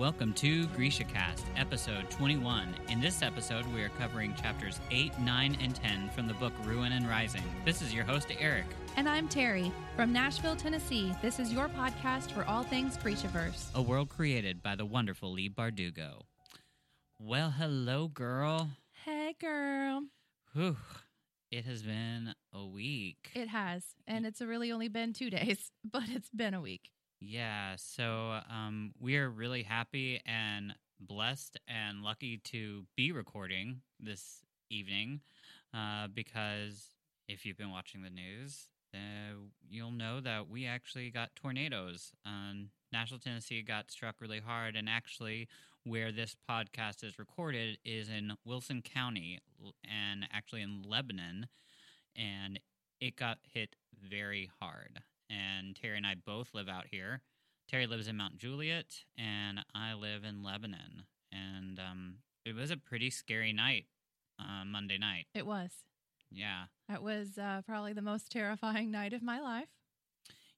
Welcome to Grisha Cast, episode 21. In this episode, we are covering chapters 8, 9, and 10 from the book Ruin and Rising. This is your host, Eric. And I'm Terry from Nashville, Tennessee. This is your podcast for all things Grishaverse. A world created by the wonderful Leigh Bardugo. Well, hello, girl. Hey, girl. Whew. It has been a week. It has. And it's really only been two days, but it's been a week. Yeah, so um, we are really happy and blessed and lucky to be recording this evening uh, because if you've been watching the news, uh, you'll know that we actually got tornadoes. Um, Nashville, Tennessee got struck really hard, and actually, where this podcast is recorded is in Wilson County and actually in Lebanon, and it got hit very hard and Terry and I both live out here. Terry lives in Mount Juliet, and I live in Lebanon. And um, it was a pretty scary night, uh, Monday night. It was. Yeah. That was uh, probably the most terrifying night of my life.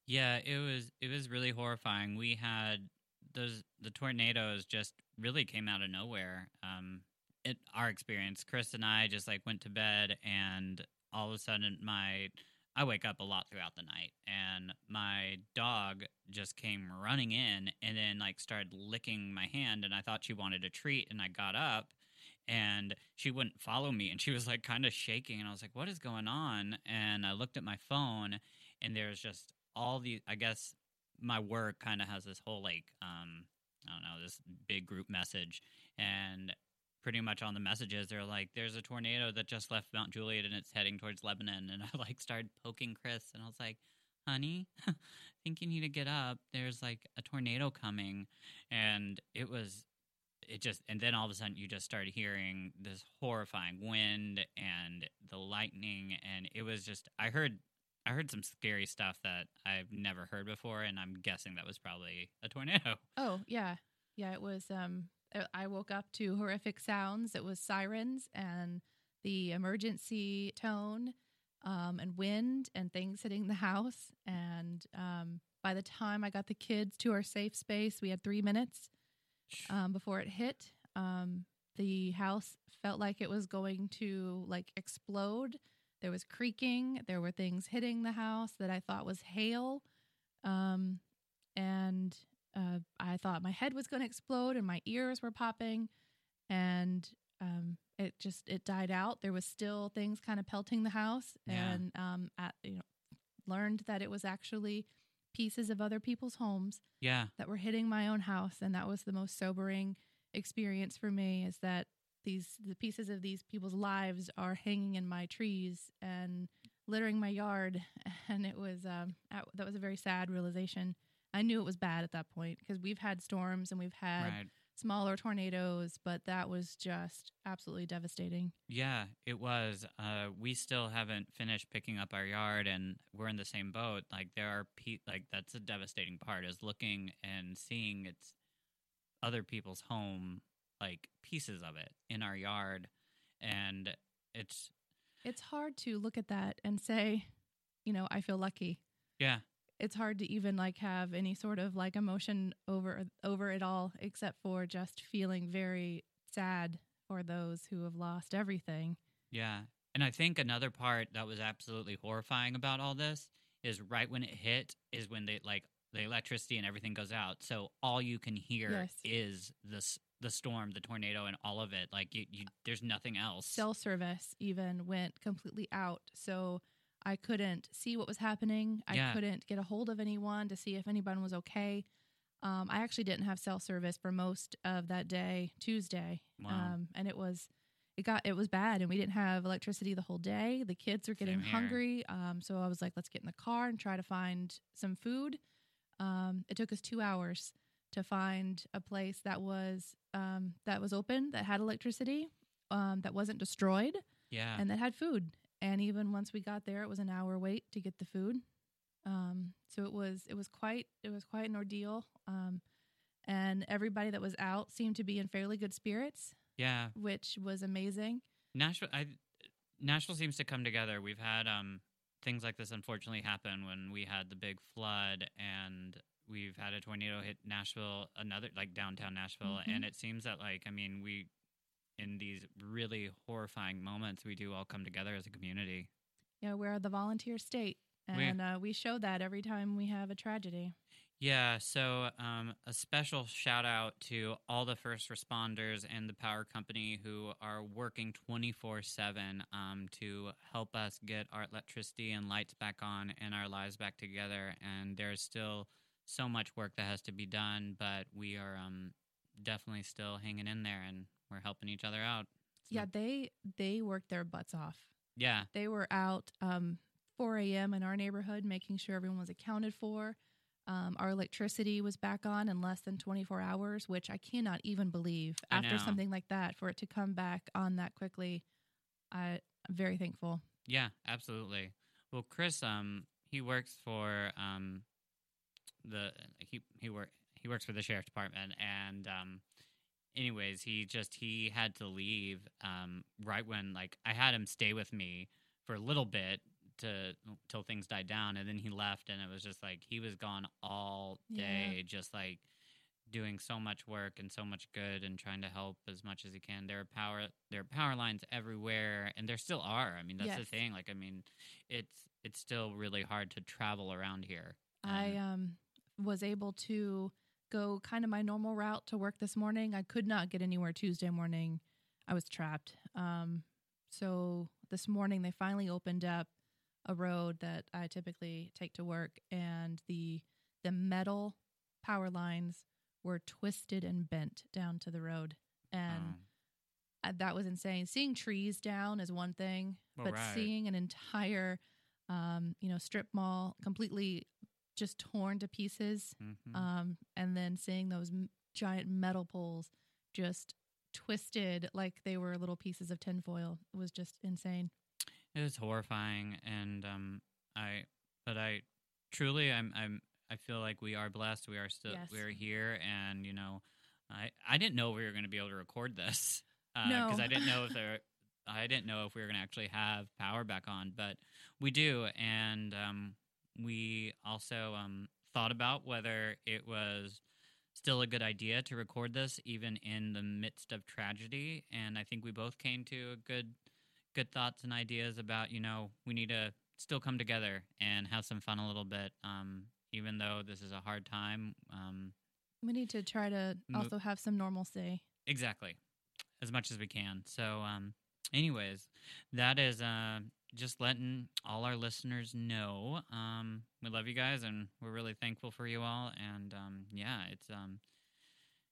Yeah, it was. It was really horrifying. We had those the tornadoes just really came out of nowhere. Um, it our experience. Chris and I just like went to bed, and all of a sudden my I wake up a lot throughout the night, and my dog just came running in and then like started licking my hand, and I thought she wanted a treat, and I got up, and she wouldn't follow me, and she was like kind of shaking, and I was like, "What is going on?" And I looked at my phone, and there's just all the I guess my work kind of has this whole like um I don't know this big group message, and pretty much on the messages. They're like there's a tornado that just left mount juliet and it's heading towards lebanon. And i like started poking chris and i was like honey i think you need to get up. There's like a tornado coming. And it was it just and then all of a sudden you just started hearing this horrifying wind and the lightning. And it was just i heard i heard some scary stuff that i've never heard before. And i'm guessing that was probably a tornado. Oh, yeah. Yeah, it was um I woke up to horrific sounds. It was sirens and the emergency tone um, and wind and things hitting the house. And um, by the time I got the kids to our safe space, we had three minutes um, before it hit. Um, the house felt like it was going to like explode. There was creaking. There were things hitting the house that I thought was hail. Um, and uh, I thought my head was going to explode and my ears were popping, and um, it just it died out. There was still things kind of pelting the house, Yeah. and um, at, you know, learned that it was actually pieces of other people's homes yeah that were hitting my own house, and that was the most sobering experience for me. Is that these the pieces of these people's lives are hanging in my trees and littering my yard, and it was um, that that was a very sad realization. I knew it was bad at that point because we've had storms and we've had right smaller tornadoes, but that was just absolutely devastating. Yeah, it was. Uh, we still haven't finished picking up our yard, and we're in the same boat. Like there are pe- like that's a devastating part is looking and seeing it's other people's home, like pieces of it in our yard, and it's It's hard to look at that and say, you know, I feel lucky. yeah, it's hard to even like have any sort of like emotion over over it all except for just feeling very sad for those who have lost everything. yeah. And I think another part that was absolutely horrifying about all this is right when it hit is when they like the electricity and everything goes out, so all you can hear Yes. is this the storm, the tornado, and all of it. Like you, you there's nothing else. Cell service even went completely out. So I couldn't see what was happening. I Yeah. couldn't get a hold of anyone to see if anyone was okay. Um, I actually didn't have cell service for most of that day, Tuesday. Wow. Um, and it was it got it was bad and we didn't have electricity the whole day. The kids were getting hungry. Um, so I was like, let's get in the car and try to find some food. Um, it took us two hours to find a place that was um, that was open, that had electricity, um, that wasn't destroyed, yeah. and that had food. And even once we got there, it was an hour wait to get the food. Um, so it was it was quite it was quite an ordeal. Um, and everybody that was out seemed to be in fairly good spirits, yeah. which was amazing. Nashville, I, Nashville seems to come together. We've had um, things like this unfortunately happen when we had the big flood, and we've had a tornado hit Nashville, another like downtown Nashville, Mhm. and it seems that like I mean we in these really horrifying moments we do all come together as a community. Yeah, we're the volunteer state, We- and uh, we show that every time we have a tragedy. Yeah, so um, a special shout out to all the first responders and the power company who are working 24 7 um, to help us get our electricity and lights back on and our lives back together. And there's still so much work that has to be done, but we are um, definitely still hanging in there and we're helping each other out. So- Yeah, they they worked their butts off. Yeah. They were out um, 4 a.m. in our neighborhood, making sure everyone was accounted for. Um, our electricity was back on in less than 24 hours, which I cannot even believe after something like that for it to come back on that quickly. I, I'm very thankful. Yeah, absolutely. Well, Chris, um, he works for um, the he he work he works for the sheriff department, and um, anyways, he just he had to leave um right when like I had him stay with me for a little bit to till things died down, and then he left, and it was just like he was gone all Yeah. day, just like doing so much work and so much good and trying to help as much as he can. There are power there are power lines everywhere and there still are. I mean that's the thing. Like I mean it's it's still really hard to travel around here. I um, was able to go kind of my normal route to work this morning. I could not get anywhere Tuesday morning. I was trapped. Um, so this morning they finally opened up a road that I typically take to work, and the the metal power lines were twisted and bent down to the road, and um, that was insane. Seeing trees down is one thing, Well, but right. seeing an entire, um, you know, strip mall completely just torn to pieces, mhm. um, and then seeing those m- giant metal poles just twisted like they were little pieces of tinfoil was just insane. It was horrifying, and um, I, but I truly, I'm, I'm, I feel like we are blessed. We are still, Yes. we are here, and you know, I, I didn't know we were going to be able to record this because No. I didn't know if there, I didn't know if we were going to actually have power back on, but we do, and um, we also um thought about whether it was still a good idea to record this even in the midst of tragedy and i think we both came to a good good thoughts and ideas about you know we need to still come together and have some fun a little bit um even though this is a hard time um We need to try to Mo- also have some normalcy. exactly as much as we can so um anyways that is uh just letting all our listeners know um we love you guys and we're really thankful for you all. And um yeah it's um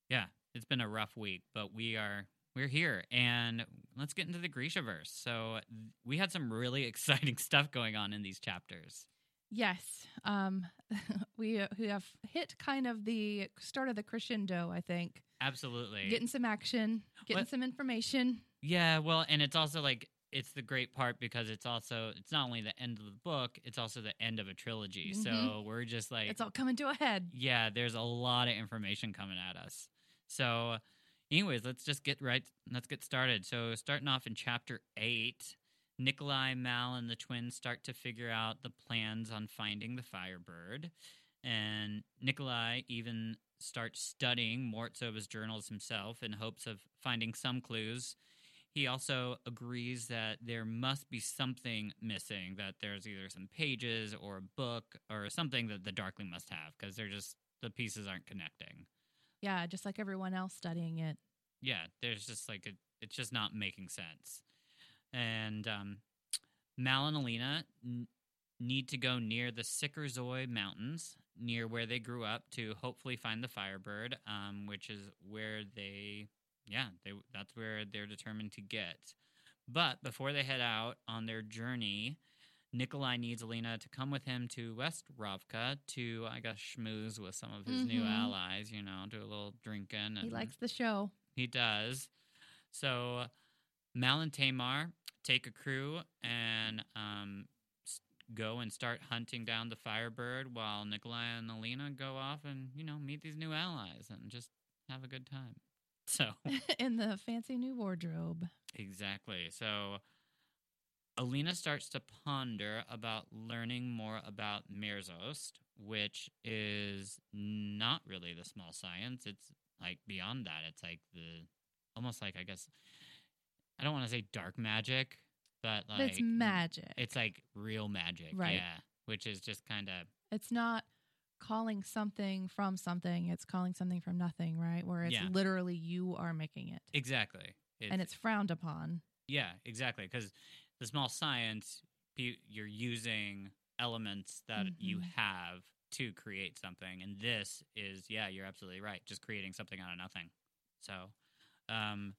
yeah it's been a rough week but we are we're here. And let's get into the grishaverse so we had some really exciting stuff going on in these chapters. Yes, um, we uh, we have hit kind of the start of the crescendo. I think. Absolutely. Getting some action, getting What- some information. Yeah, well, and it's also like it's the great part because it's also it's not only the end of the book, it's also the end of a trilogy. So Mhm. we're just like it's all coming to a head. yeah, there's a lot of information coming at us. So anyways, let's just get right let's get started. So starting off in chapter 8, Nikolai, Mal and the twins start to figure out the plans on finding the firebird. And Nikolai even starts studying Morozova's journals himself in hopes of finding some clues. He also agrees that there must be something missing, that there's either some pages or a book or something that the Darkling must have because they're just, the pieces aren't connecting. Yeah, just like everyone else studying it. Yeah, there's just like, a, it's just not making sense. And um, Mal and Alina n- need to go near the Sikurzoi Mountains, near where they grew up, to hopefully find the Firebird, um, which is where they, yeah, they that's where they're determined to get. But before they head out on their journey, Nikolai needs Alina to come with him to West Ravka to, I guess, schmooze with some of his new Mhm. allies. You know, do a little drinking. He likes the show. he does. So Mal and Tamar take a crew and um, go and start hunting down the Firebird while Nikolai and Alina go off and, you know, meet these new allies and just have a good time. So, in the fancy new wardrobe. exactly. So, Alina starts to ponder about learning more about Merzost, which is not really the small science. It's like beyond that. It's like the almost like I guess I don't want to say dark magic, but like but it's magic. It's like real magic, Right. yeah. Which is just kind of it's not calling something from something it's calling something from nothing right where it's Yeah. literally you are making it exactly, and it's frowned upon Yeah, exactly. Because the small science, you're using elements that you Mhm. have to create something, and this is, yeah, you're absolutely right. Just creating something out of nothing. So, um,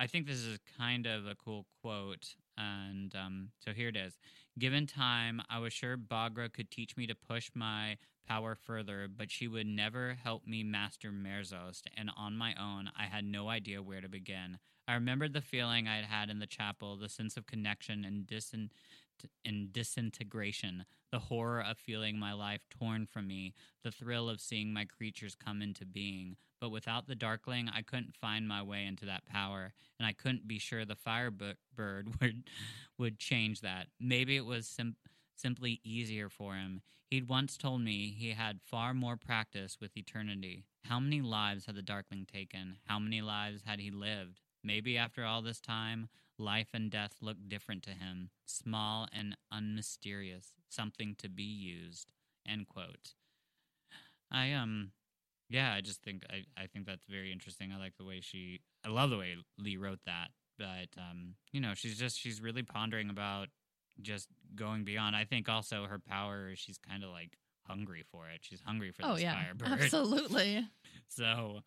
I think this is kind of a cool quote, and um, so here it is. Given time, I was sure Baghra could teach me to push my power further, but she would never help me master Merzost, and on my own, I had no idea where to begin. I remembered the feeling I had had in the chapel, the sense of connection and, disin- and disintegration, the horror of feeling my life torn from me, the thrill of seeing my creatures come into being. But without the Darkling, I couldn't find my way into that power, and I couldn't be sure the Firebird would would change that. Maybe it was sim- simply easier for him. He'd once told me he had far more practice with eternity. How many lives had the Darkling taken? How many lives had he lived? Maybe after all this time, life and death looked different to him, small and unmysterious, something to be used. End quote. I um yeah, I just think I, I think that's very interesting. I like the way she I love the way Lee wrote that. But um, you know, she's just she's really pondering about just going beyond. I think also her power she's kind of like hungry for it. She's hungry for oh this yeah firebird. absolutely So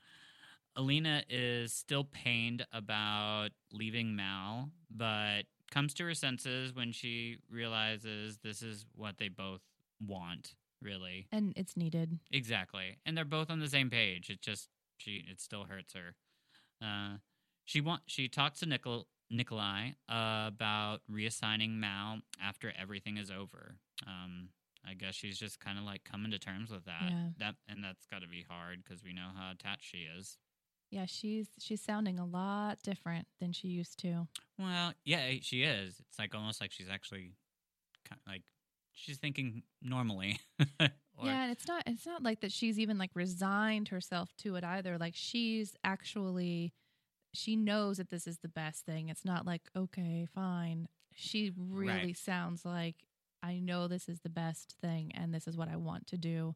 Alina is still pained about leaving Mal, but comes to her senses when she realizes this is what they both want, really. and it's needed Exactly. And they're both on the same page. It just she it still hurts her. Uh she want she talks to Nicol Nikolai uh, about reassigning Mal after everything is over. Um I guess she's just kind of like coming to terms with that. Yeah. That and that's got to be hard because we know how attached she is. yeah she's she's sounding a lot different than she used to Well, yeah, she is. It's like almost like she's actually kind of like she's thinking normally. or, yeah and it's not it's not like that she's even like resigned herself to it either like she's actually she knows that this is the best thing it's not like okay fine she really Right. sounds like i know this is the best thing and this is what i want to do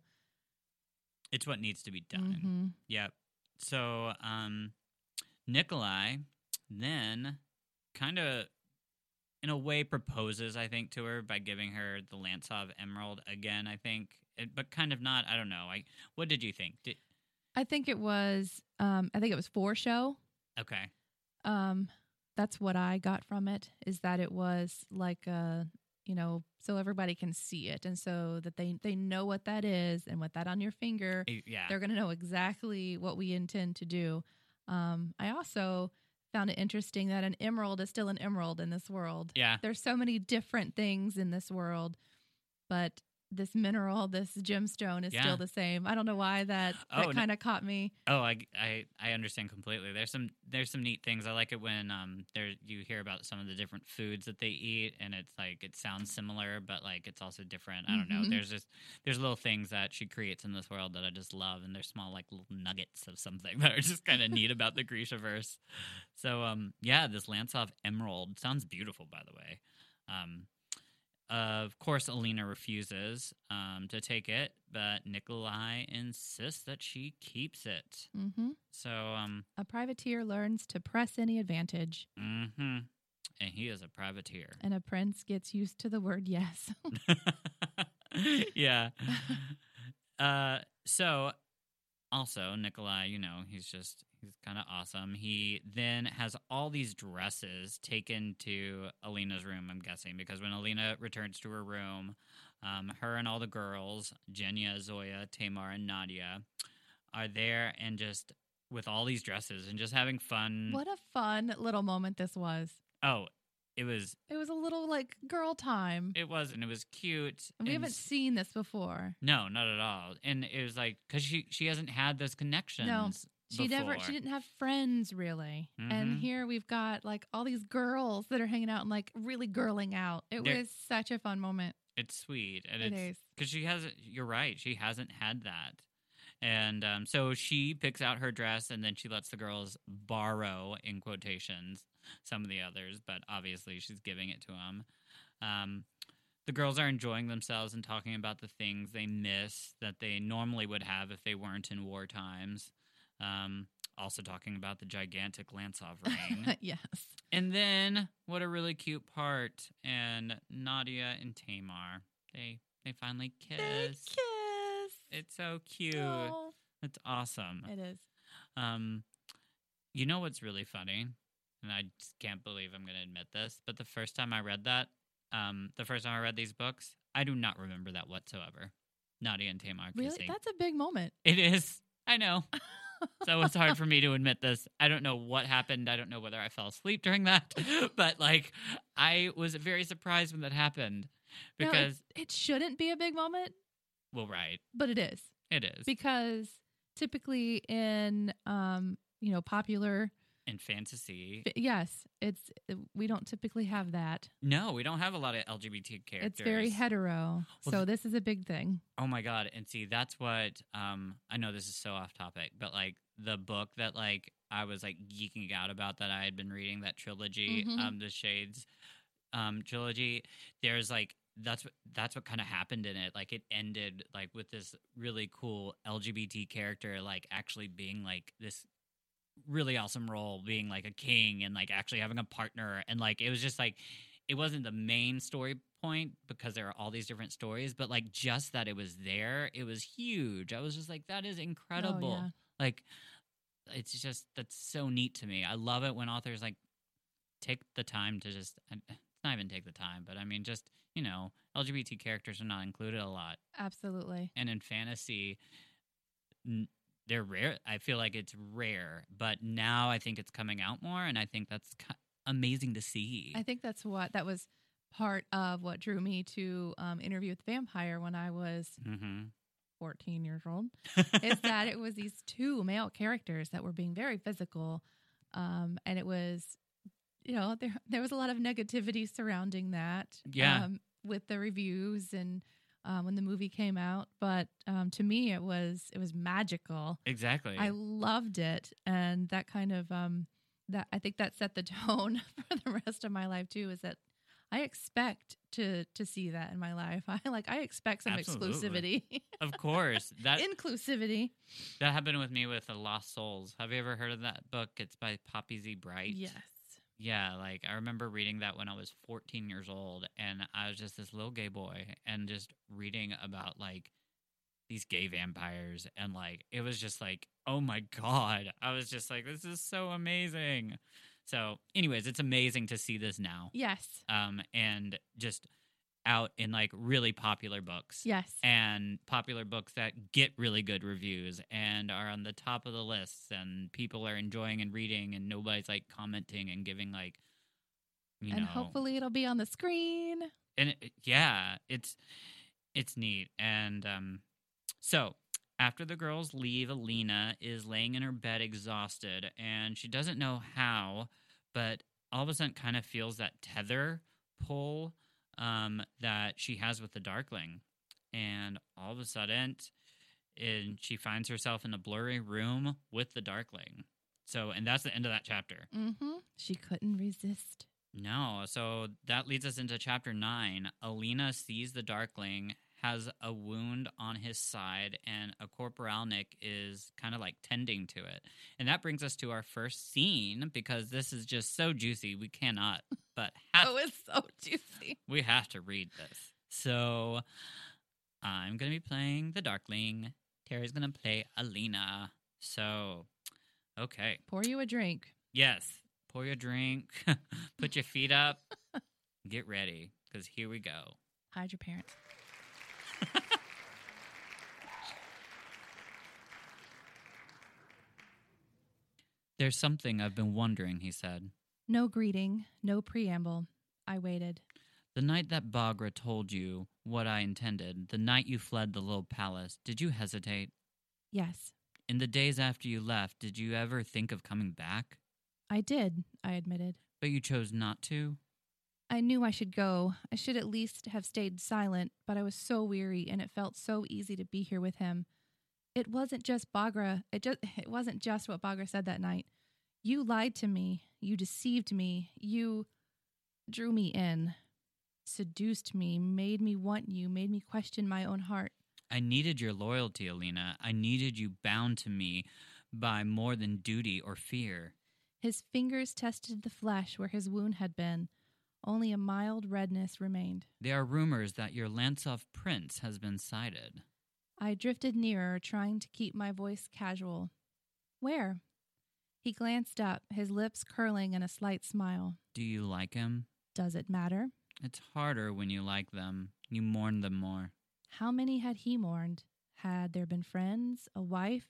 it's what needs to be done. Mhm. Yep. So, um, Nikolai then kind of, in a way, proposes, I think, to her by giving her the Lantsov Emerald again, I think, It- but kind of not. I don't know. I, what did you think? Did, i think it was um i think it was for show okay. um that's what i got from it is that it was like a you know so everybody can see it and so that they they know what that is and with that on your finger Eh, Yeah. they're going to know exactly what we intend to do um i also found it interesting that an emerald is still an emerald in this world yeah. there's so many different things in this world but this mineral this gemstone is Yeah. still the same i don't know why that Oh, that no- kind of caught me Oh, I, I, I understand completely. There's some there's some neat things. I like it when um there you hear about some of the different foods that they eat, and it's like it sounds similar, but like it's also different. I don't know. Mhm. There's just there's little things that she creates in this world that I just love, and they're small like little nuggets of something that are just kind of neat about the Grishaverse. So um yeah, this Lantsov Emerald sounds beautiful, by the way. Um, of course, Alina refuses um, to take it, but Nikolai insists that she keeps it. hmm So, um, a privateer learns to press any advantage hmm and he is a privateer. and a prince gets used to the word yes yeah. Uh, so also Nikolai, you know, he's just he's kind of awesome. He then has all these dresses taken to Alina's room. I'm guessing because when Alina returns to her room, um, her and all the girls, Genya, Zoya, Tamar, and Nadia, are there and just with all these dresses and just having fun. what a fun little moment this was Oh, it was it was a little like girl time it was and it was cute. and we and haven't seen this before No, not at all. And it was like because she she hasn't had those connections She never she didn't have friends really. And Mhm. here we've got like all these girls that are hanging out and like really girling out. It They're- was such a fun moment. It's sweet, and It it's because she hasn't. You're right. She hasn't had that, and um, so she picks out her dress, and then she lets the girls borrow in quotations some of the others, but obviously she's giving it to them. Um, the girls are enjoying themselves and talking about the things they miss that they normally would have if they weren't in war times. Um, also talking about the gigantic Lantsov ring. yes. And then what a really cute part. And Nadia and Tamar, they they finally kiss. They kiss. It's so cute. Oh, It's awesome. it is. Um you know what's really funny? And I just can't believe I'm gonna admit this, but the first time I read that, um, the first time I read these books, I do not remember that whatsoever. Nadia and Tamar Really? kissing. That's a big moment. It is. I know. so it's hard for me to admit this. I don't know what happened. I don't know whether I fell asleep during that, but like I was very surprised when that happened Now, it- because it shouldn't be a big moment, well, right, but it is. it is Because typically in um, you know, popular in fantasy. yes, it's we don't typically have that. No, we don't have a lot of LGBT characters. It's very hetero. Well, so this is a big thing. Oh my god! And see, that's what um I know this is so off topic, but like the book that like I was like geeking out about that I had been reading that trilogy, Mhm. um, the Shades, um, trilogy. There's like that's what that's what kind of happened in it. Like it ended like with this really cool LGBT character like actually being like this really awesome role, being like a king and like actually having a partner, and like it was just like it wasn't the main story point because there are all these different stories, but like just that it was there, it was huge. I was just like, that is oh, incredible. Oh, yeah. Like, it's just that's so neat to me. I love it when authors like take the time to just it's eh, not even take the time, but I mean, just you know, LGBT characters are not included a lot, Absolutely. and in fantasy, n- they're rare. I feel like it's rare, but now I think it's coming out more, and I think that's amazing to see. I think that's what that was part of what drew me to um, interview with the vampire when I was mm-hmm. 14 years old. is that it was these two male characters that were being very physical, um, and it was, you know, there there was a lot of negativity surrounding that. Yeah. Um, with the reviews and um, when the movie came out, but um, to me it was it was magical. exactly. I loved it, and that kind of um, that I think that set the tone for the rest of my life too. Is that I expect to to see that in my life. I like I expect some Absolutely. exclusivity, of course, that inclusivity. that happened with me with the Lost Souls. Have you ever heard of that book? It's by Poppy Z. Brite. Yes, Yeah, like I remember reading that when I was 14 years old, and I was just this little gay boy, and just reading about like these gay vampires, and like it was just like, oh my god! I was just like, this is so amazing. So, anyways, it's amazing to see this now, yes, um, and just out in like really popular books yes. and popular books that get really good reviews and are on the top of the lists and people are enjoying and reading and nobody's like commenting and giving like you and know hopefully it'll be on the screen. and it, yeah it's it's neat and um so after the girls leave alina is laying in her bed exhausted and she doesn't know how but all of a sudden kind of feels that tether pull um that she has with the darkling and all of a sudden and she finds herself in a blurry room with the darkling so and that's the end of that chapter Mm-hmm. She couldn't resist. no, so that leads us into chapter nine. Alina sees the Darkling, has a wound on his side, and a Corporalnik is kind of like tending to it. And that brings us to our first scene because this is just so juicy. We cannot, but have, Oh, it's so juicy. we have to read this. So I'm going to be playing the Darkling. Terry's going to play Alina. So, okay. Pour you a drink. Yes. Pour your drink, put your feet up, get ready, because here we go. Hide your parents. There's something I've been wondering, he said. No greeting, no preamble. I waited. The night that Baghra told you what I intended, the night you fled the little palace, did you hesitate? Yes. In the days after you left, did you ever think of coming back? I did, I admitted. But you chose not to? I knew I should go. I should at least have stayed silent, but I was so weary and it felt so easy to be here with him. It wasn't just Baghra. It just it wasn't just what Baghra said that night. You lied to me. You deceived me. You drew me in, seduced me, made me want you, made me question my own heart. I needed your loyalty, Alina. I needed you bound to me by more than duty or fear. His fingers tested the flesh where his wound had been. Only a mild redness remained. There are rumors that your Lantsov prince has been sighted. I drifted nearer, trying to keep my voice casual. Where? He glanced up, his lips curling in a slight smile. Do you like him? Does it matter? It's harder when you like them. You mourn them more. How many had he mourned? Had there been friends, a wife?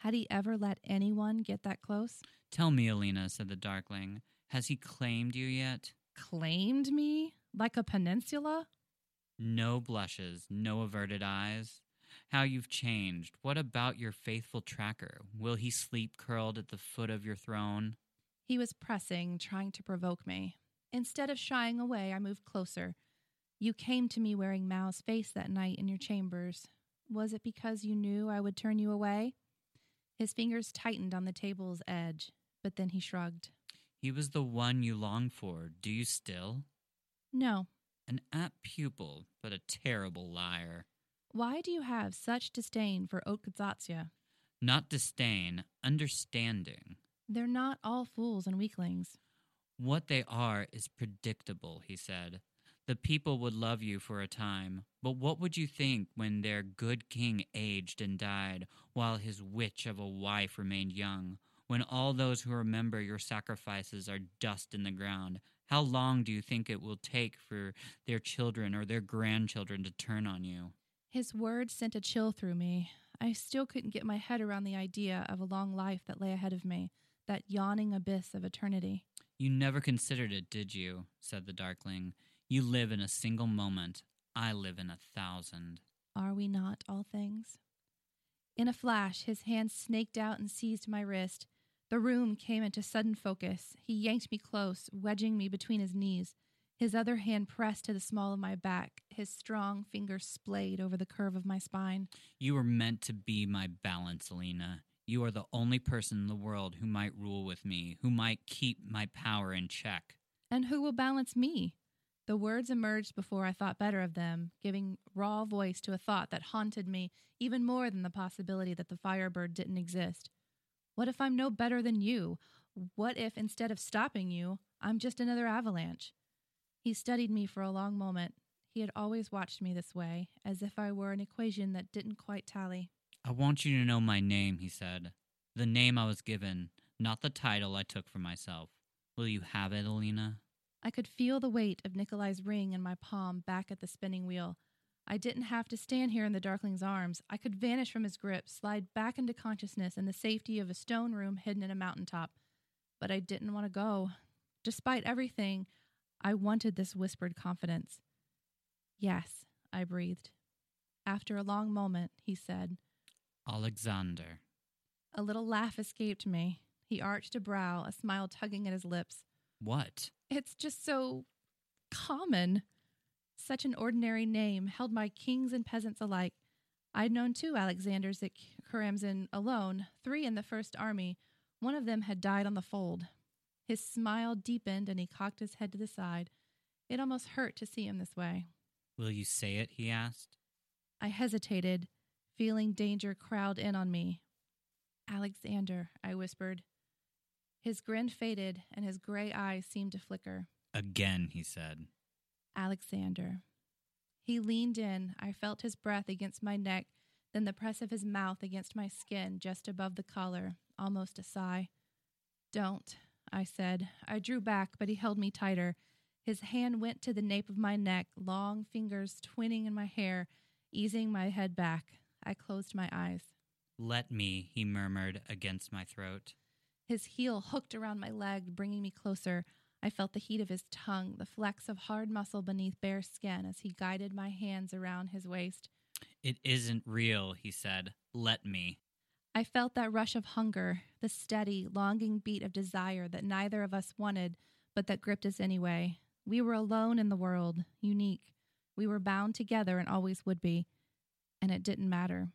Had he ever let anyone get that close? Tell me, Alina, said the Darkling. Has he claimed you yet? Claimed me? Like a peninsula? No blushes, no averted eyes. How you've changed. What about your faithful tracker? Will he sleep curled at the foot of your throne? He was pressing, trying to provoke me. Instead of shying away, I moved closer. You came to me wearing Mal's face that night in your chambers. Was it because you knew I would turn you away? His fingers tightened on the table's edge, but then he shrugged. He was the one you longed for. Do you still? No. An apt pupil, but a terrible liar. Why do you have such disdain for Otkazatsya? Not disdain, understanding. They're not all fools and weaklings. What they are is predictable, he said. The people would love you for a time, but what would you think when their good king aged and died, while his witch of a wife remained young? When all those who remember your sacrifices are dust in the ground, how long do you think it will take for their children or their grandchildren to turn on you? His words sent a chill through me. I still couldn't get my head around the idea of a long life that lay ahead of me, that yawning abyss of eternity. You never considered it, did you? said the Darkling. You live in a single moment. I live in a thousand. Are we not all things? In a flash, his hand snaked out and seized my wrist. The room came into sudden focus. He yanked me close, wedging me between his knees. His other hand pressed to the small of my back. His strong fingers splayed over the curve of my spine. You were meant to be my balance, Alina. You are the only person in the world who might rule with me, who might keep my power in check. And who will balance me? The words emerged before I thought better of them, giving raw voice to a thought that haunted me even more than the possibility that the firebird didn't exist. What if I'm no better than you? What if instead of stopping you, I'm just another avalanche? He studied me for a long moment. He had always watched me this way, as if I were an equation that didn't quite tally. I want you to know my name, he said. The name I was given, not the title I took for myself. Will you have it, Alina? I could feel the weight of Nikolai's ring in my palm back at the spinning wheel. I didn't have to stand here in the Darkling's arms. I could vanish from his grip, slide back into consciousness in the safety of a stone room hidden in a mountaintop. But I didn't want to go. Despite everything, I wanted this whispered confidence. Yes, I breathed. After a long moment, he said, Alexander. A little laugh escaped me. He arched a brow, a smile tugging at his lips. What? It's just so common. Such an ordinary name held by kings and peasants alike. I'd known two Alexanders at Karamzin alone, three in the First Army. One of them had died on the fold. His smile deepened and he cocked his head to the side. It almost hurt to see him this way. Will you say it? he asked. I hesitated, feeling danger crowd in on me. Alexander, I whispered. His grin faded and his gray eyes seemed to flicker. Again, he said. Alexander. He leaned in. I felt his breath against my neck, then the press of his mouth against my skin just above the collar, almost a sigh. Don't, I said. I drew back, but he held me tighter. His hand went to the nape of my neck, long fingers twining in my hair, easing my head back. I closed my eyes. Let me, he murmured against my throat. His heel hooked around my leg, bringing me closer. I felt the heat of his tongue, the flex of hard muscle beneath bare skin as he guided my hands around his waist. It isn't real, he said. Let me. I felt that rush of hunger, the steady, longing beat of desire that neither of us wanted, but that gripped us anyway. We were alone in the world, unique. We were bound together and always would be. And it didn't matter.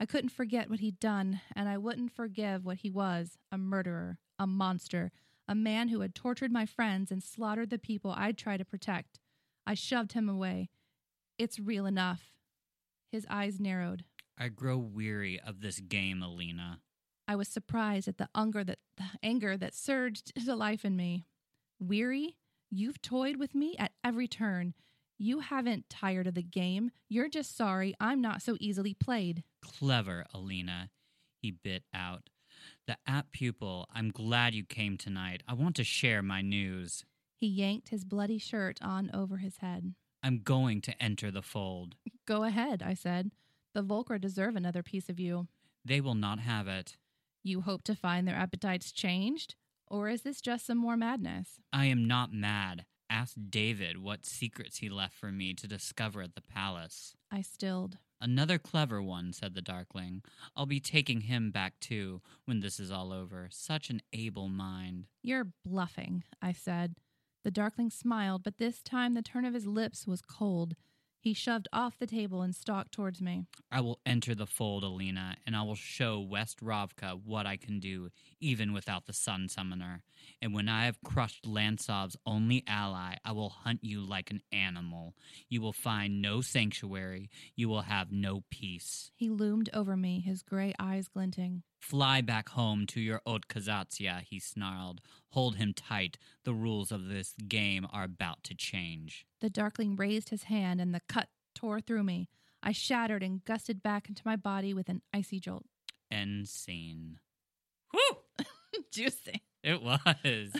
I couldn't forget what he'd done, and I wouldn't forgive what he was a murderer, a monster, a man who had tortured my friends and slaughtered the people I'd tried to protect. I shoved him away. It's real enough. His eyes narrowed. I grow weary of this game, Alina. I was surprised at the anger that the anger that surged to life in me. Weary? You've toyed with me at every turn. You haven't tired of the game. You're just sorry I'm not so easily played. Clever, Alina, he bit out. The app pupil, I'm glad you came tonight. I want to share my news. He yanked his bloody shirt on over his head. I'm going to enter the fold. Go ahead, I said. The volcra deserve another piece of you. They will not have it. You hope to find their appetites changed? Or is this just some more madness? I am not mad. Ask David what secrets he left for me to discover at the palace. I stilled. Another clever one, said the Darkling. I'll be taking him back too when this is all over. Such an able mind. You're bluffing, I said. The Darkling smiled, but this time the turn of his lips was cold. He shoved off the table and stalked towards me. I will enter the fold, Alina, and I will show West Ravka what I can do, even without the Sun Summoner. And when I have crushed Lantsov's only ally, I will hunt you like an animal. You will find no sanctuary. You will have no peace. He loomed over me, his gray eyes glinting. Fly back home to your Otkazatsia, he snarled. Hold him tight. The rules of this game are about to change. The Darkling raised his hand, and the cut tore through me. I shattered and gusted back into my body with an icy jolt. End scene. Whew! Juicy. It was,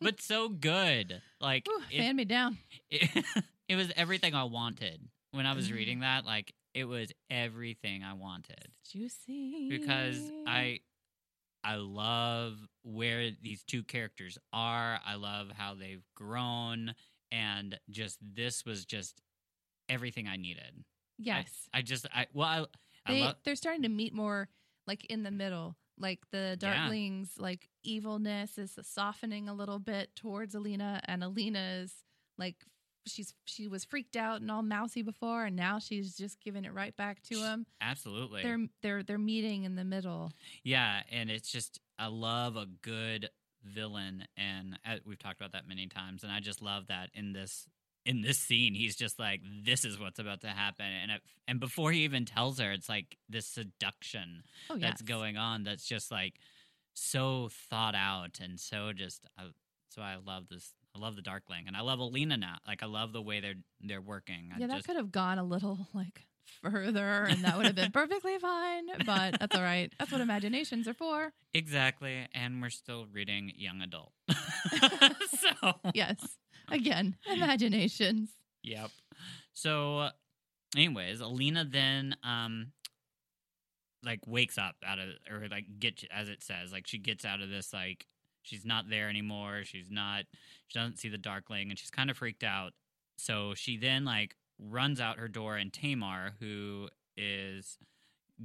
but so good. Like Whew, it, fan me down. it, it was everything I wanted when I was mm-hmm. reading that. Like it was everything I wanted Juicy. because I I love where these two characters are. I love how they've grown, and just this was just everything I needed. Yes. I just I well I, I they they're starting to meet more like in the middle. Like the Yeah. Darkling's like evilness is softening a little bit towards Alina, and Alina's like she's she was freaked out and all mousy before, and now she's just giving it right back to him. absolutely They're they're they're meeting in the middle. Yeah, and it's just I love a good villain, and uh, we've talked about that many times. And I just love that in this in this scene, he's just like, "This is what's about to happen," and it, and before he even tells her, it's like this seduction Oh yeah, that's going on. That's just like so thought out and so just. I, so I love this. I love the Darkling, and I love Alina now. Like I love the way they're they're working. I Yeah, that just, could have gone a little like further, and that would have been perfectly fine. But that's all right. That's what imaginations are for. exactly, and we're still reading young adult. so Yes. Again, imaginations. Yep. So, anyways, Alina then um like wakes up out of or like get as it says like she gets out of this like she's not there anymore. She's not she doesn't see the darkling and she's kind of freaked out. So she then like runs out her door and Tamar who is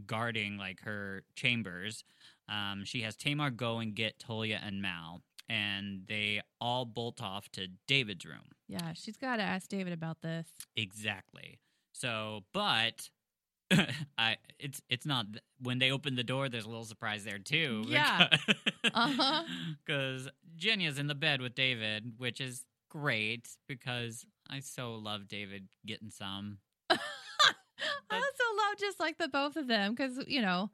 guarding like her chambers um she has Tamar go and get Tolya and Mal and they all bolt off to David's room. Yeah, she's got to ask David about this. Exactly. So, but I it's it's not when they open the door. There's a little surprise there too. Yeah. because- Uh-huh. Because Genya's in the bed with David, which is great because I so love David getting some. I also love just like the both of them because you know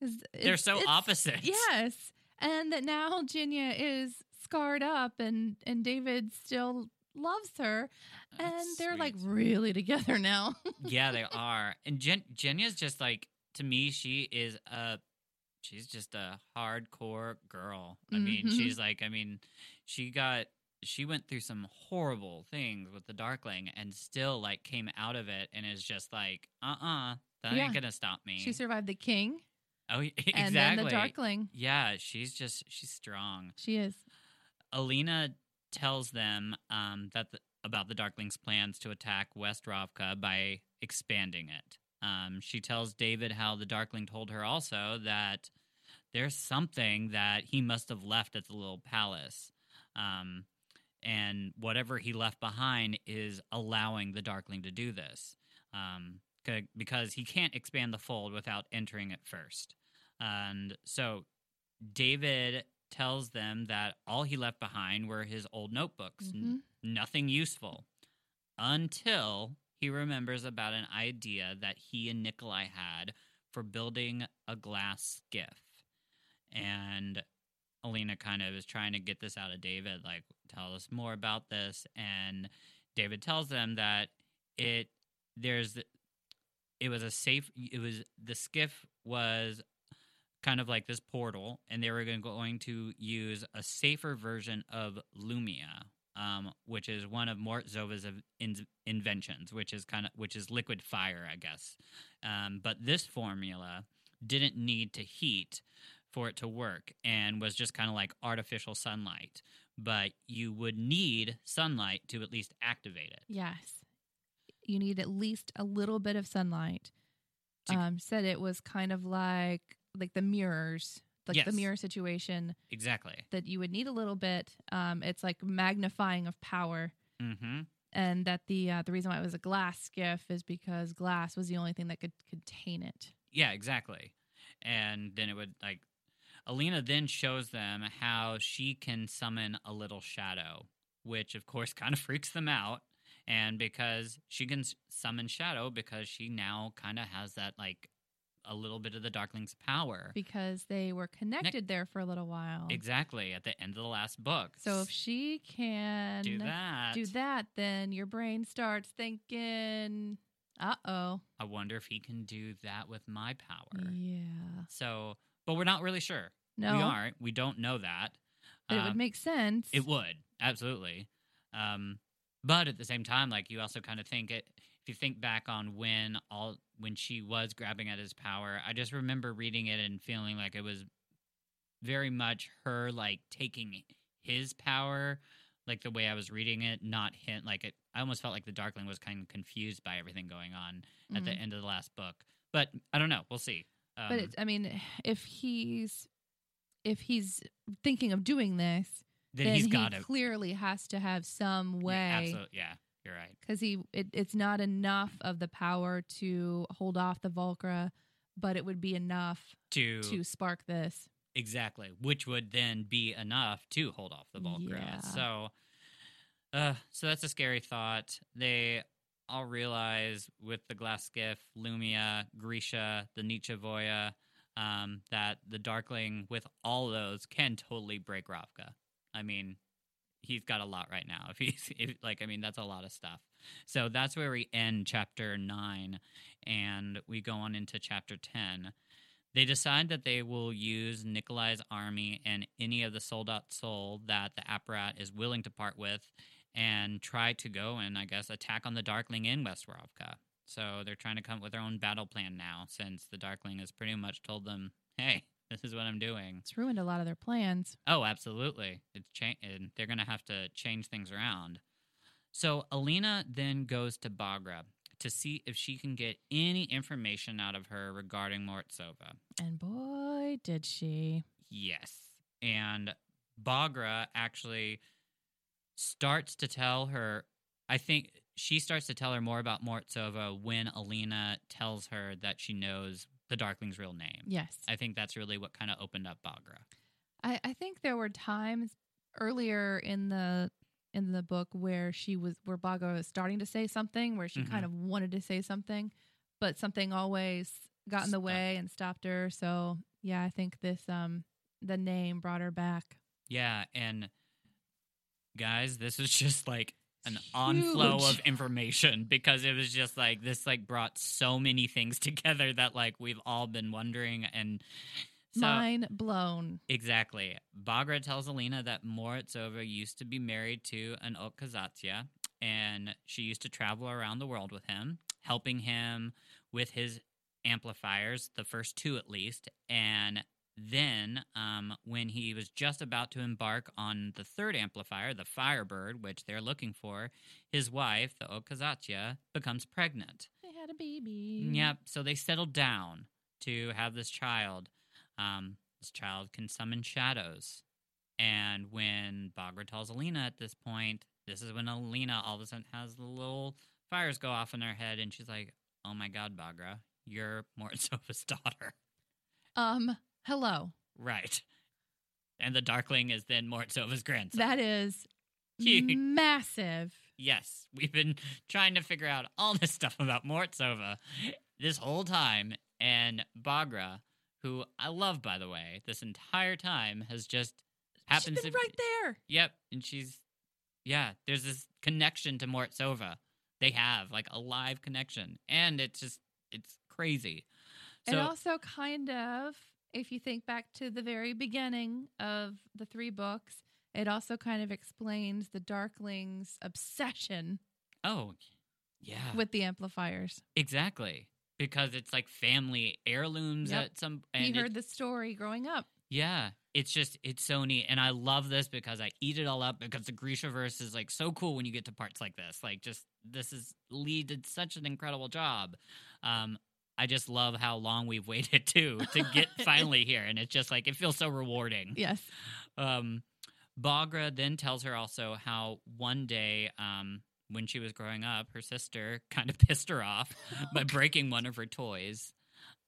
'cause They're so it's- opposite. Yes, and that now Genya is scarred up, and and David still loves her, and That's they're like really together now. yeah, they are. And Jen- Genya's just like to me, she is a she's just a hardcore girl. I mean, Mhm. she's like, I mean, she got she went through some horrible things with the Darkling and still like came out of it and is just like, uh uh that Yeah. ain't gonna stop me. she survived the king oh, exactly. and then the Darkling. Yeah, she's just she's strong. She is. Alina tells them um, that the, about the Darkling's plans to attack West Ravka by expanding it. Um, she tells David how the Darkling told her also that there's something that he must have left at the little palace. Um, and whatever he left behind is allowing the Darkling to do this. Um, c- because he can't expand the fold without entering it first. And so David tells them that all he left behind were his old notebooks, n- Mhm. nothing useful, until he remembers about an idea that he and Nikolai had for building a glass skiff. And Alina kind of is trying to get this out of David, like, tell us more about this. And David tells them that it, there's, it was a safe, it was, the skiff was kind of like this portal, and they were going to use a safer version of lumiya, um, which is one of Morozova's in- inventions, which is kind of which is liquid fire, I guess. Um, but this formula didn't need to heat for it to work, and was just kind of like artificial sunlight. But you would need sunlight to at least activate it. Yes. You need at least a little bit of sunlight. Um, said it was kind of like like the mirrors, like Yes. the mirror situation Exactly. that you would need a little bit. Um, it's like magnifying of power, Mm-hmm. and that the uh, the reason why it was a glass skiff is because glass was the only thing that could contain it. Yeah, exactly. And then it would like Alina then shows them how she can summon a little shadow, which of course kind of freaks them out. And because she can summon shadow, because she now kind of has that like a little bit of the Darkling's power. because they were connected there for a little while. Exactly at the end of the last book. So if she can do that, do that, then your brain starts thinking, "Uh oh, I wonder if he can do that with my power. yeah." So, but we're not really sure. No, We aren't. We don't know that. but it Um, would make sense. It would absolutely, um, but at the same time, like you also kind of think it. If you think back on when all when she was grabbing at his power, I just remember reading it and feeling like it was very much her like taking his power, like the way I was reading it, not him. Like it, I almost felt like the Darkling was kind of confused by everything going on at the Mhm. end of the last book. But I don't know. We'll see. Um, but it's, I mean, if he's if he's thinking of doing this, then, then he's he got to clearly has to have some way Absolutely, yeah, you're right. because he it, it's not enough of the power to hold off the Volcra, but it would be enough To to spark this. Exactly, which would then be enough to hold off the Volcra. Yeah. So, uh, so that's a scary thought. They all realize with the glass skiff, lumiya, Grisha, the nichevo'ya, um, that the Darkling with all those can totally break Ravka. I mean, he's got a lot right now. If he's if, like, I mean, that's a lot of stuff. So that's where we end chapter nine, and we go on into chapter ten. They decide that they will use Nikolai's army and any of the Soldat Sol that the Apparat is willing to part with and try to go and, I guess, attack on the Darkling in Westwarovka. So they're trying to come up with their own battle plan now since the Darkling has pretty much told them, hey, this is what I'm doing. It's ruined a lot of their plans. Oh, absolutely. It's cha- and they're going to have to change things around. So Alina then goes to Baghra to see if she can get any information out of her regarding Morozova. And boy, did she. Yes. And Baghra actually starts to tell her, I think she starts to tell her more about Morozova when Alina tells her that she knows the Darkling's real name. Yes. I think that's really what kind of opened up Baghra. I, I think there were times earlier in the in the book where she was where Baghra was starting to say something where she Mhm. kind of wanted to say something, but something always got in the way and stopped her. So yeah, I think this um the name brought her back. Yeah. And guys, this is just like an onflow of information because it was just like this like brought so many things together that like we've all been wondering and so Mind blown. Exactly. Baghra tells Alina that Morozova used to be married to an Otkazat'sya, and she used to travel around the world with him, helping him with his amplifiers, the first two at least. And then, um, when he was just about to embark on the third amplifier, the Firebird, which they're looking for, his wife, the Otkazat'sya, becomes pregnant. They had a baby. Yep. So they settled down to have this child. Um, this child can summon shadows. And when Baghra tells Alina at this point, this is when Alina all of a sudden has the little fires go off in her head, and she's like, "Oh my God, Baghra, you're Morozova's daughter." Um, hello. Right. And the Darkling is then Morozova's grandson. That is Huge. massive. Yes, we've been trying to figure out all this stuff about Morozova this whole time, and Baghra, who I love by the way, this entire time has just been to right there. Yep, and she's yeah. There's this connection to Morozova. They have like a live connection, and it's just it's crazy. it So also kind of, if you think back to the very beginning of the three books, it also kind of explains the Darkling's obsession oh yeah, with the amplifiers. exactly because it's like family heirlooms Yep. at some. he And it- heard the story growing up. Yeah, it's just it's so neat, and I love this because I eat it all up because the Grisha verse is like so cool when you get to parts like this. Like, just this is Leigh did such an incredible job. Um, I just love how long we've waited too to get finally here, and it's just like it feels so rewarding. Yes. Um, Baghra then tells her also how one day, um, when she was growing up, her sister kind of pissed her off by breaking one of her toys.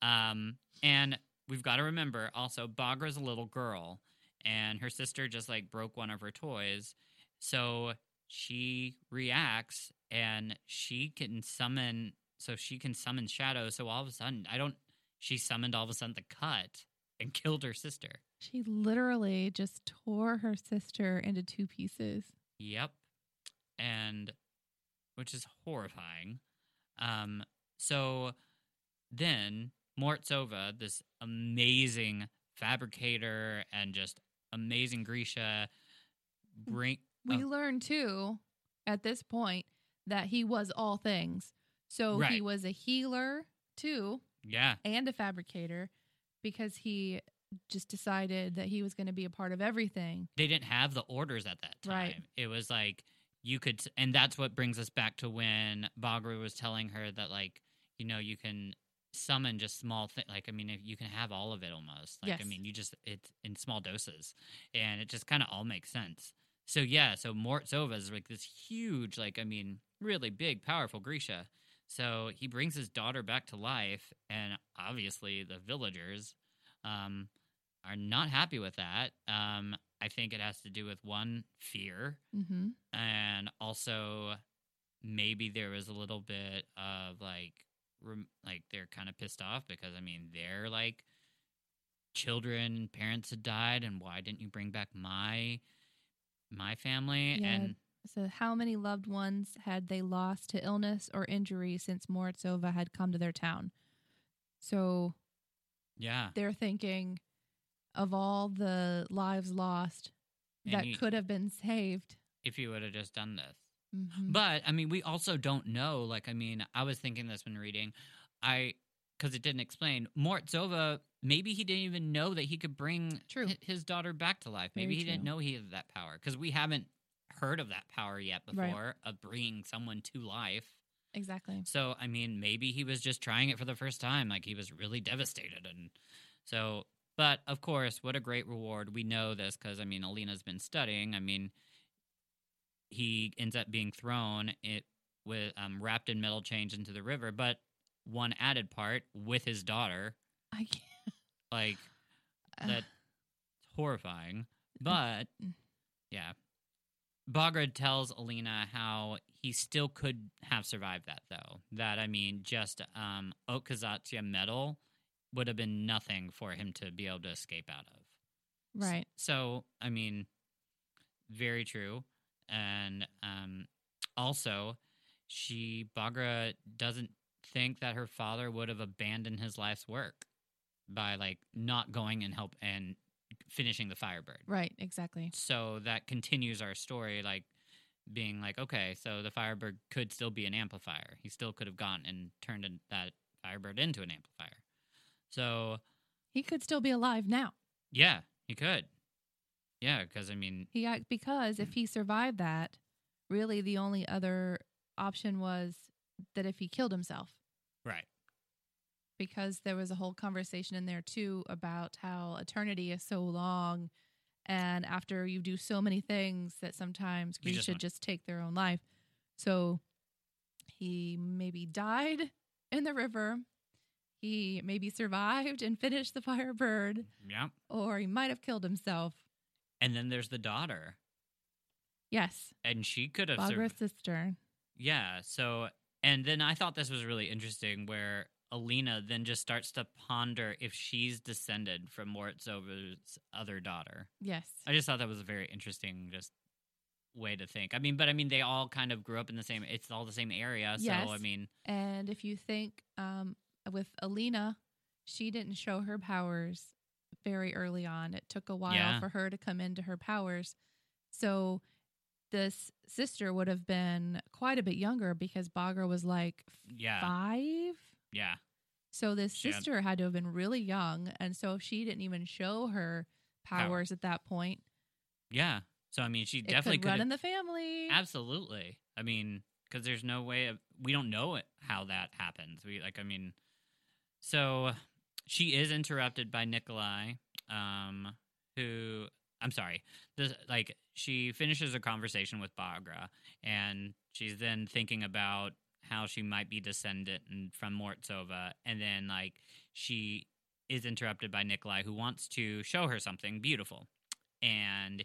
Um, and we've got to remember also, Baghra's a little girl, and her sister just like broke one of her toys. So she reacts and she can summon, so she can summon shadows. So all of a sudden, I don't, she summoned all of a sudden the cut and killed her sister. She literally just tore her sister into two pieces. Yep. And which is horrifying. Um so then Morozova, this amazing fabricator and just amazing Grisha bring We Oh. learn too at this point that he was all things. So he was a healer too yeah, and a fabricator because he just decided that he was going to be a part of everything. they didn't have the orders at that time. Right. It was like you could, and that's what brings us back to when Baghra was telling her that, like, you know, you can summon just small things. Like, I mean, if you can have all of it almost. Like, I mean, you just it's in small doses, and it just kind of all makes sense. So yeah, so Morozova is like this huge, like, I mean, really big, powerful Grisha. So he brings his daughter back to life, and obviously the villagers um, are not happy with that. Um, I think it has to do with one fear, Mm-hmm. and also maybe there was a little bit of like, rem- like they're kind of pissed off because I mean they're like children, parents had died, and why didn't you bring back my my family? Yeah. And So, how many loved ones had they lost to illness or injury since Morozova had come to their town? So, yeah, they're thinking of all the lives lost And that you- could have been saved. if you would have just done this. Mhm. But I mean, we also don't know. Like, I mean, I was thinking this when reading, I because it didn't explain. Morozova, maybe he didn't even know that he could bring True. his daughter back to life. Maybe Very he didn't know he had that power because we haven't heard of that power yet Right. before of bringing someone to life. Exactly. So, I mean, maybe he was just trying it for the first time. Like, he was really devastated. And so, but of course, what a great reward. We know this because, I mean, Alina's been studying. I mean, he ends up being thrown it with um, wrapped in metal chains into the river. But one added part with his daughter, I can't. like, that's horrifying. But Mm. yeah, Baghra tells Alina how he still could have survived that, though. That I mean, just um, otkazat'sya metal would have been nothing for him to be able to escape out of. right. So, I mean, very true. And um, also, she, Baghra, doesn't think that her father would have abandoned his life's work by like not going and help and finishing the Firebird. Right. Exactly. So that continues our story, like being like, okay, so the Firebird could still be an amplifier. He still could have gone and turned in- that Firebird into an amplifier. So He could still be alive now. yeah, he could. Yeah, because I mean, He got- because if hmm. he survived that, really the only other option was that if he killed himself. Right. Because there was a whole conversation in there too about how eternity is so long and after you do so many things that sometimes You just should want- just take their own life so he maybe died in the river he maybe survived and finished the firebird Yeah. or he might have killed himself And then there's the daughter. yes And she could have Baghra's sister Yeah. So, and then I thought this was really interesting where Alina then just starts to ponder if she's descended from Morozova's other daughter. yes I just thought that was a very interesting just way to think. I mean, but I mean, they all kind of grew up in the same, it's all the same area. So, Yes. I mean, And if you think um, with Alina, she didn't show her powers very early on. It took a while Yeah. for her to come into her powers. So this sister would have been quite a bit younger because Baghra was like yeah. five. Yeah. So this She sister had to have been really young. And so if she didn't even show her Power. powers at that point, Yeah. So, I mean, she it definitely could could run have. in the family. Absolutely. I mean, because there's no way of we don't know it, how that happens. We like, I mean, so she is interrupted by Nikolai, um, who I'm sorry, this like she finishes a conversation with Baghra, and she's then thinking about how she might be descendant and- from Morozova, and then like she is interrupted by Nikolai, who wants to show her something beautiful, and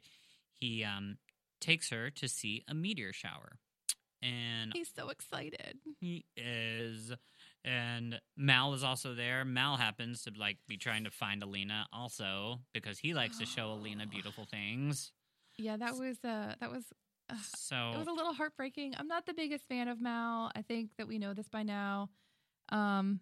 he um takes her to see a meteor shower. And He's so excited. he is and Mal is also there. Mal happens to like be trying to find Alina also because he likes to show Alina beautiful things. Yeah, that was uh that was So It was a little heartbreaking. I'm not the biggest fan of Mal. I think that we know this by now. Um,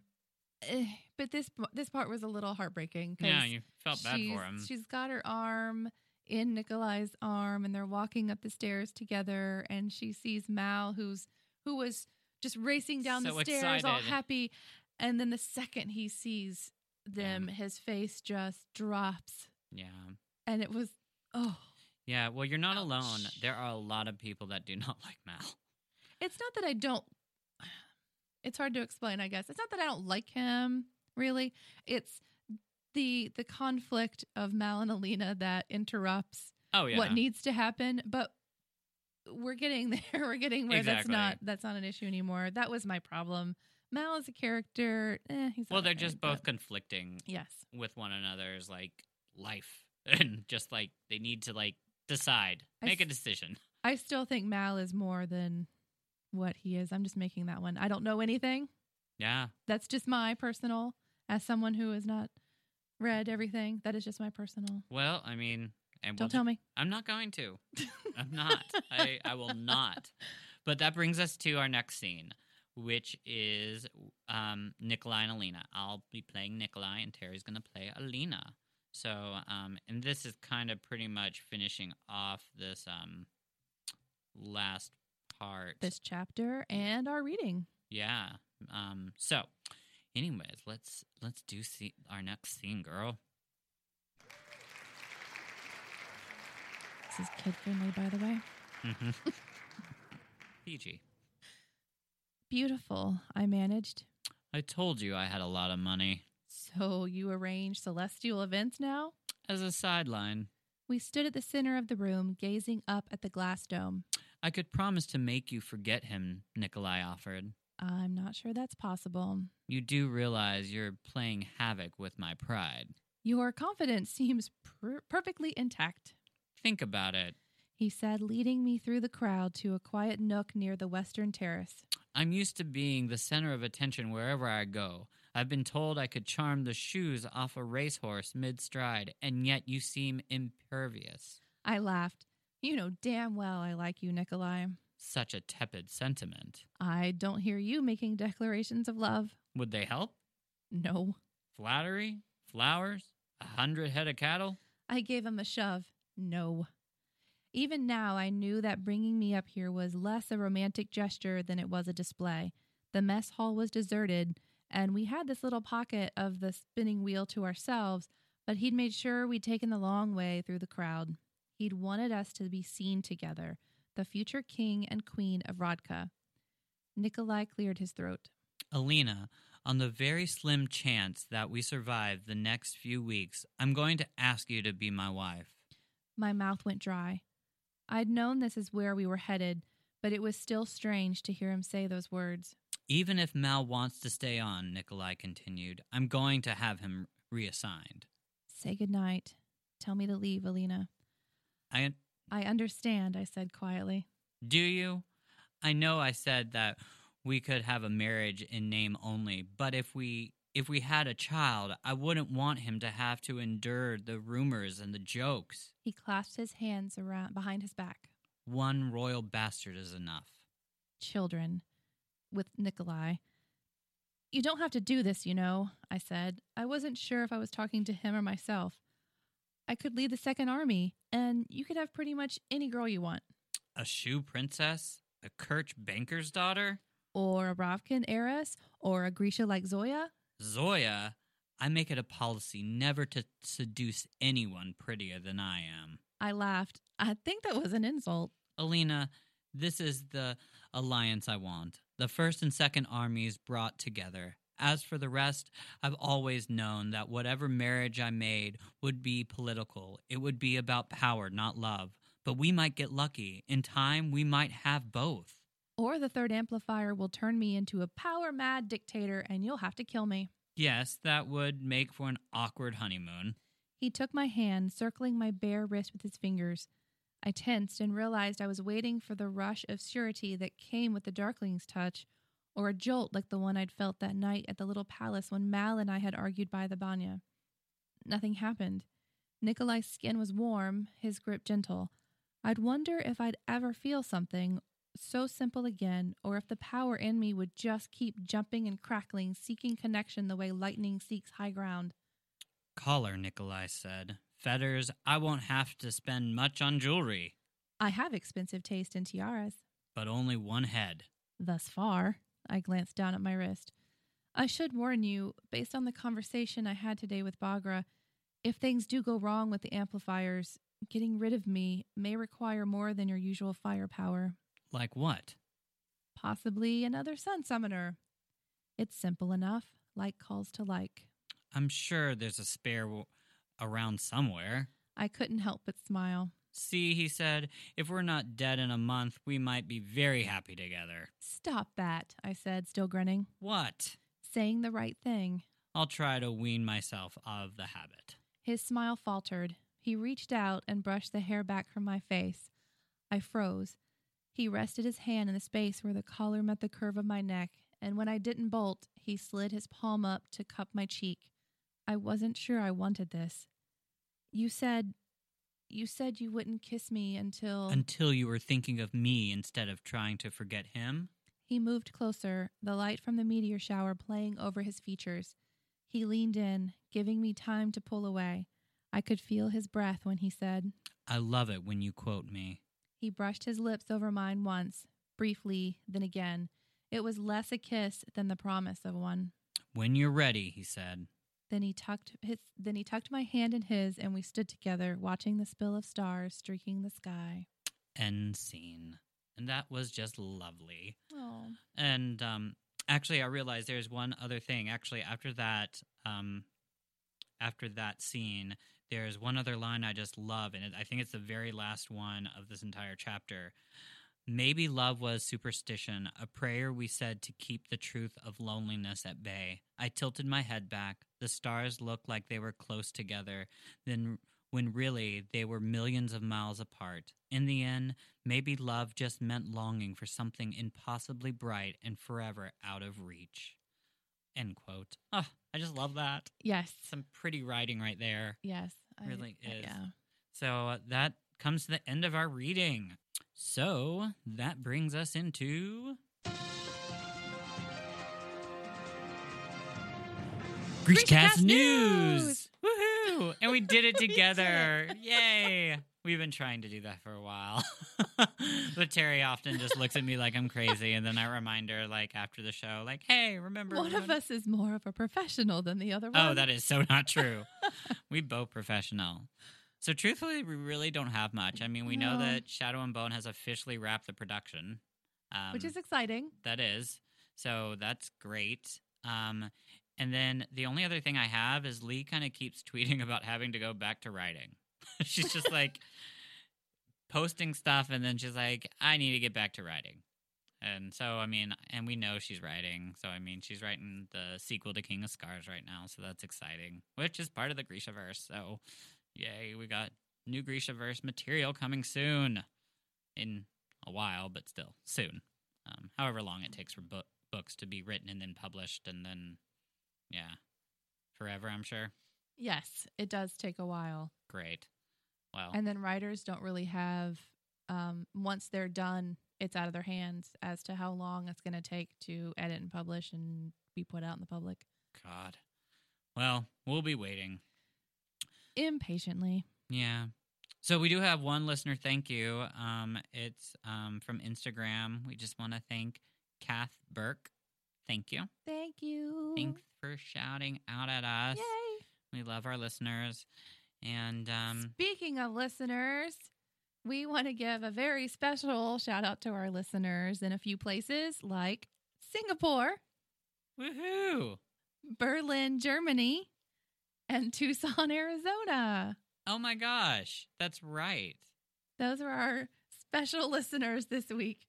eh, but this this part was a little heartbreaking. yeah, you felt bad for him. She's got her arm in Nikolai's arm, and they're walking up the stairs together. And she sees Mal, who's who was just racing down So the stairs, all happy. And then the second he sees them, his face just drops, Yeah. and it was oh. Yeah, well you're not alone. There are a lot of people that do not like Mal. it's not that I don't. It's hard to explain, I guess. It's not that I don't like him, really. It's the the conflict of Mal and Alina that interrupts Oh yeah. what needs to happen. But we're getting there. We're getting where that's not that's not an issue anymore. That was my problem. Mal is a character, eh, he's well, they're okay, just both conflicting yes. with one another's like life and just like they need to like decide, make a s- decision. I still think Mal is more than what he is. I'm just making that one. I don't know anything. Yeah. that's just my personal as someone who has not read everything that is just my personal Well, I mean, and don't we'll tell me I'm not going to. I'm not. I, I will not. But that brings us to our next scene, which is um, Nikolai and Alina. I'll be playing Nikolai, and Terry's going to play Alina. So, um, and this is kind of pretty much finishing off this um, last part. this chapter and our reading yeah. Um, so, anyways, let's let's do see our next scene, girl. this is kid friendly by the way Mhm. PG. beautiful i managed I told you I had a lot of money. So you arrange celestial events now As a sideline, we stood at the center of the room gazing up at the glass dome I could promise to make you forget him, Nikolai offered. i'm not sure that's possible You do realize you're playing havoc with my pride. your confidence seems per- perfectly intact Think about it. he said leading me through the crowd to a quiet nook near the western terrace I'm used to being the center of attention wherever I go. I've been told I could charm the shoes off a racehorse mid stride, and yet you seem impervious. I laughed. You know damn well I like you, Nikolai. Such a tepid sentiment. I don't hear you making declarations of love. Would they help? No. Flattery? Flowers? A hundred head of cattle? I gave him a shove. No. Even now, I knew that bringing me up here was less a romantic gesture than it was a display. The mess hall was deserted, and we had this little pocket of the spinning wheel to ourselves, but he'd made sure we'd taken the long way through the crowd. He'd wanted us to be seen together, the future king and queen of Ravka. Nikolai cleared his throat. Alina, on the very slim chance that we survive the next few weeks, I'm going to ask you to be my wife. My mouth went dry. I'd known this is where we were headed, but it was still strange to hear him say those words. Even if Mal wants to stay on, Nikolai continued, I'm going to have him reassigned. Say good night. Tell me to leave, Alina. I I understand, I said quietly. do you? I know I said that we could have a marriage in name only, but if we if we had a child, I wouldn't want him to have to endure the rumors and the jokes. He clasped his hands around behind his back. One royal bastard is enough. Children. With Nikolai. You don't have to do this, you know, I said. I wasn't sure if I was talking to him or myself. I could lead the Second Army, and you could have pretty much any girl you want. A shoe princess? A Kerch banker's daughter? Or a Ravkan heiress, or a Grisha like Zoya. Zoya? I make it a policy never to seduce anyone prettier than I am. I laughed. I think that was an insult. Alina, this is the alliance I want. The first and second armies brought together. As for the rest, I've always known that whatever marriage I made would be political. It would be about power, not love. But we might get lucky. In time, we might have both. Or the third amplifier will turn me into a power mad dictator, and you'll have to kill me. Yes, that would make for an awkward honeymoon. He took my hand, circling my bare wrist with his fingers. I tensed and realized I was waiting for the rush of surety that came with the Darkling's touch, or a jolt like the one I'd felt that night at the little palace when Mal and I had argued by the banya. Nothing happened. Nikolai's skin was warm, his grip gentle. I'd wonder if I'd ever feel something so simple again, or if the power in me would just keep jumping and crackling, seeking connection the way lightning seeks high ground. Call her, Nikolai said. Fetters, I won't have to spend much on jewelry, I have expensive taste in tiaras. but only one head. Thus far, I glanced down at my wrist. I should warn you, based on the conversation I had today with Baghra, if things do go wrong with the amplifiers, getting rid of me may require more than your usual firepower. Like what? Possibly another sun summoner. It's simple enough, like calls to like. I'm sure there's a spare around somewhere. I couldn't help but smile. See, he said, if we're not dead in a month, we might be very happy together. Stop that, I said, still grinning. What? Saying the right thing. I'll try to wean myself of the habit. His smile faltered. He reached out and brushed the hair back from my face. I froze. He rested his hand in the space where the collar met the curve of my neck, and when I didn't bolt, he slid his palm up to cup my cheek. I wasn't sure I wanted this. You said. You said you wouldn't kiss me until. Until you were thinking of me instead of trying to forget him? He moved closer, the light from the meteor shower playing over his features. He leaned in, giving me time to pull away. I could feel his breath when he said, I love it when you quote me. He brushed his lips over mine once, briefly, then again. It was less a kiss than the promise of one. When you're ready, he said. Then he tucked his then he tucked my hand in his and we stood together watching the spill of stars streaking the sky. End scene. And that was just lovely. Oh. And um, actually, I realized there's one other thing. Actually, after that, um, after that scene, there's one other line I just love, and it, I think it's the very last one of this entire chapter. Maybe love was superstition, a prayer we said to keep the truth of loneliness at bay. I tilted my head back. The stars looked like they were close together, then when really they were millions of miles apart. In the end, maybe love just meant longing for something impossibly bright and forever out of reach. End quote. Oh, I just love that. Yes. Some pretty writing right there. Yes. Really I- is. Yeah. So uh, that comes to the end of our reading. So that brings us into. Breachcast News! News! Woohoo! And we did it together. Yay! We've been trying to do that for a while. but Terry often just looks at me like I'm crazy. And then I remind her, like, after the show, like, hey, remember. One of us is more of a professional than the other oh, one. Oh, that is so not true. we both professional. So truthfully, we really don't have much. I mean, we know that Shadow and Bone has officially wrapped the production, um, which is exciting. that is. So that's great. Um, and then the only other thing I have is Leigh kind of keeps tweeting about having to go back to writing. she's just like posting stuff, and then she's like, "I need to get back to writing." And so, I mean, and we know she's writing. So, I mean, she's writing the sequel to King of Scars right now. So that's exciting, which is part of the Grishaverse. So, yay, we got new Grishaverse material coming soon in a while, but still soon. Um, however long it takes for book books to be written and then published, and then, yeah, forever, I'm sure. Yes, it does take a while. Great. Well, And then writers don't really have, um, once they're done, it's out of their hands as to how long it's going to take to edit and publish and be put out in the public God. Well, we'll be waiting. Impatiently. Yeah. So we do have one listener thank you. Um, it's um, from Instagram. We just want to thank Kath Burke. Thank you. Thank you. Thanks for shouting out at us. Yay. We love our listeners. And um, Speaking of listeners, we want to give a very special shout out to our listeners in a few places like Singapore, woohoo! Berlin, Germany, and Tucson, Arizona. Oh my gosh, that's right. Those are our special listeners this week.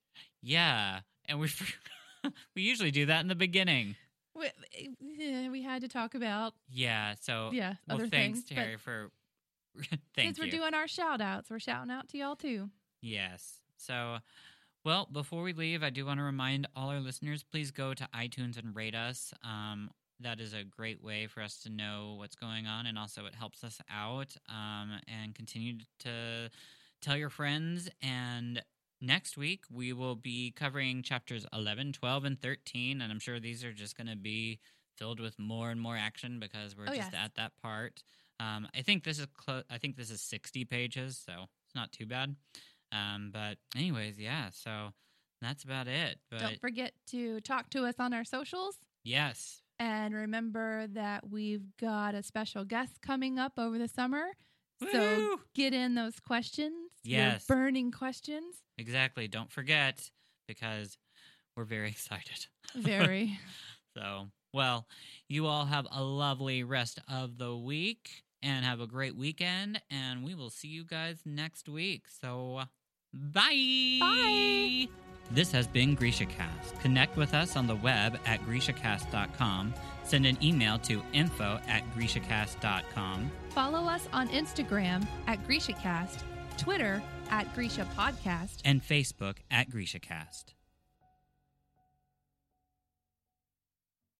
Yeah, and we we usually do that in the beginning. We, eh, we had to talk about, Yeah. So yeah, well, other thanks, things. Terry, for thank since you. we're doing our shout outs, we're shouting out to y'all too. Yes. So, well, before we leave, I do want to remind all our listeners please go to iTunes and rate us. Um, that is a great way for us to know what's going on, and also it helps us out um, and continue to tell your friends. And next week, we will be covering chapters 11, 12, and 13. And I'm sure these are just going to be filled with more and more action because we're Oh, just yes. at that part. Um, I think this is clo- I think this is 60 pages, so it's not too bad. Um, but anyways, yeah. So that's about it. But Don't forget to talk to us on our socials. yes, And remember that we've got a special guest coming up over the summer. So get in those questions. your Yes. burning questions. exactly. Don't forget because we're very excited. Very. So, well, you all have a lovely rest of the week and have a great weekend. And we will see you guys next week. So, bye. Bye. This has been GrishaCast. Connect with us on the web at GrishaCast.com. Send an email to info at GrishaCast.com. Follow us on Instagram at GrishaCast, Twitter at Grisha Podcast, and Facebook at GrishaCast.